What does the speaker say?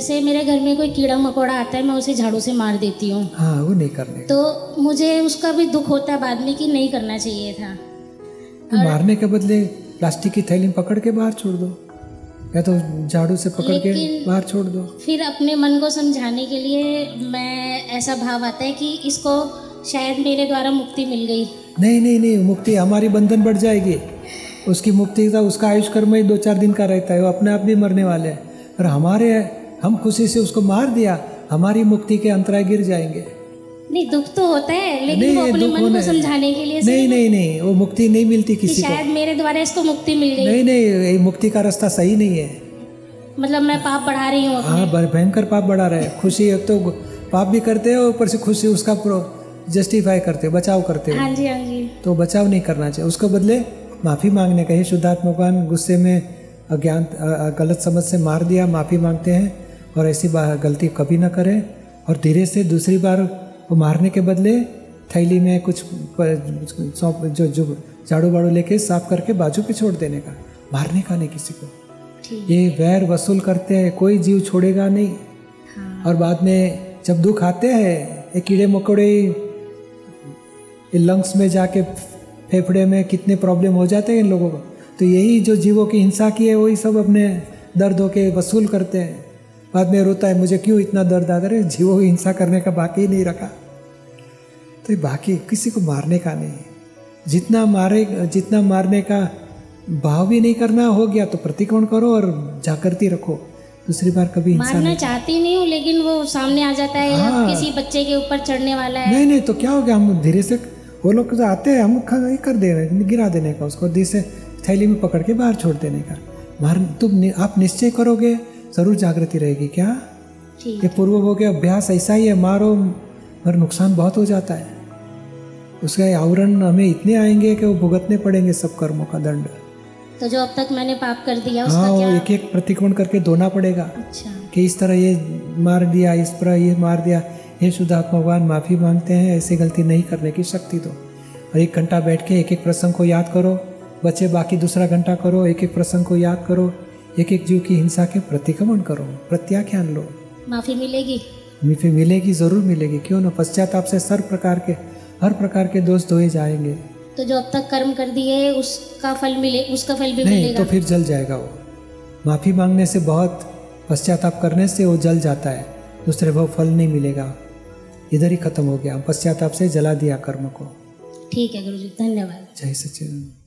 जैसे मेरे घर में कोई कीड़ा मकोड़ा आता है मैं उसे झाड़ू से मार देती हूँ। हाँ वो नहीं करने। तो मुझे उसका भी दुख होता है बाद में कि नहीं करना चाहिए था। तो और... मारने के बदले प्लास्टिक की थैली पकड़ के बाहर छोड़ दो। या तो झाड़ू से पकड़ के बाहर छोड़ दो। फिर अपने मन को समझाने के लिए मैं ऐसा भाव आता है कि इसको शायद मेरे द्वारा मुक्ति मिल गई। नहीं नहीं नहीं मुक्ति हमारी बंधन बढ़ जाएगी। उसकी मुक्ति का उसका आयुष कर्म ही दो चार दिन का रहता है वो अपने आप भी मरने वाले हैं। और हमारे हम खुशी से उसको मार दिया हमारी मुक्ति के अंतराय गिर जाएँगे। नहीं दुख तो होता है लेकिन वो अपने मन को समझाने के लिए नहीं नहीं नहीं वो मुक्ति नहीं मिलती कि किसी को। शायद मेरे द्वारा इसको मुक्ति मिल गई। नहीं नहीं ये मुक्ति का रास्ता सही नहीं है। मतलब मैं पाप बढ़ा रही हूँ हाँ भयंकर पाप बढ़ा रहे हैं। खुशी एक तो पाप भी करते हो ऊपर से खुशी उसका जस्टिफाई करते हो बचाव करते हो। हाँ जी हाँ जी। तो बचाव नहीं करना चाहिए। उसको बदले माफ़ी मांगने का ही शुद्धात्मा भगवान गुस्से में अज्ञान गलत समझ से मार दिया माफ़ी मांगते हैं। और ऐसी गलती कभी ना करें और धीरे से दूसरी बार वो मारने के बदले थैली में कुछ सौंप जो जो झाड़ू बाड़ू लेके साफ़ करके बाजू पे छोड़ देने का मारने का नहीं किसी को। ये वैर वसूल करते हैं कोई जीव छोड़ेगा नहीं। हाँ। और बाद में जब दुख आते हैं ये कीड़े मकोड़े ये लंग्स में जाके फेफड़े में कितने प्रॉब्लम हो जाते हैं इन लोगों को। तो यही जो जीवों की हिंसा की है वही सब अपने दर्द के वसूल करते हैं। बाद में रोता है मुझे क्यों इतना दर्द आता है? जीवों की हिंसा करने का बाकी ही नहीं रखा। तो ये बाकी किसी को मारने का नहीं जितना मारे जितना मारने का भाव भी नहीं करना हो गया तो प्रतिकोण करो और जागृति रखो। दूसरी बार कभी मारना नहीं चाहती नहीं हूँ लेकिन वो सामने आ जाता है हाँ। किसी बच्चे के ऊपर चढ़ने वाला है। नहीं नहीं तो क्या हो गया? हम धीरे से वो लोग तो आते हैं हम कर दे रहे गिरा देने का उसको धीरे से थैली में पकड़ के बाहर छोड़ देने का। मार तुम आप निश्चय करोगे ज़रूर जागृति रहेगी क्या? ये पूर्व गया अभ्यास ऐसा ही है मारो मगर नुकसान बहुत हो जाता है। उसका आवरण हमें इतने आएँगे कि वो भुगतने पड़ेंगे सब कर्मों का दंड। तो जो अब तक मैंने पाप कर दिया उसका हाँ क्या? एक एक प्रतिकोण करके धोना पड़ेगा। अच्छा। कि इस तरह ये मार दिया इस तरह ये मार दिया। हे शुद्धात्मा भगवान माफ़ी मांगते हैं ऐसी गलती नहीं करने की शक्ति दो। और एक घंटा बैठ के एक एक प्रसंग को याद करो बच्चे बाकी दूसरा घंटा करो एक एक प्रसंग को याद करो। एक एक जीव की हिंसा के प्रतिक्रमण करो प्रत्याख्यान लो। माफ़ी मिलेगी। माफ़ी मिलेगी ज़रूर मिलेगी। क्यों ना? पश्चाताप से सर प्रकार के हर प्रकार के दोष धोए जाएँगे। तो जो अब तक कर्म कर दिए उसका फल मिले उसका फल भी नहीं मिलेगा। तो फिर जल जाएगा वो। माफ़ी मांगने से बहुत पश्चाताप करने से वो जल जाता है। दूसरे भाव फल नहीं मिलेगा। इधर ही खत्म हो गया। पश्चाताप से जला दिया कर्म को। ठीक है गुरु जी धन्यवाद। जय सचिन।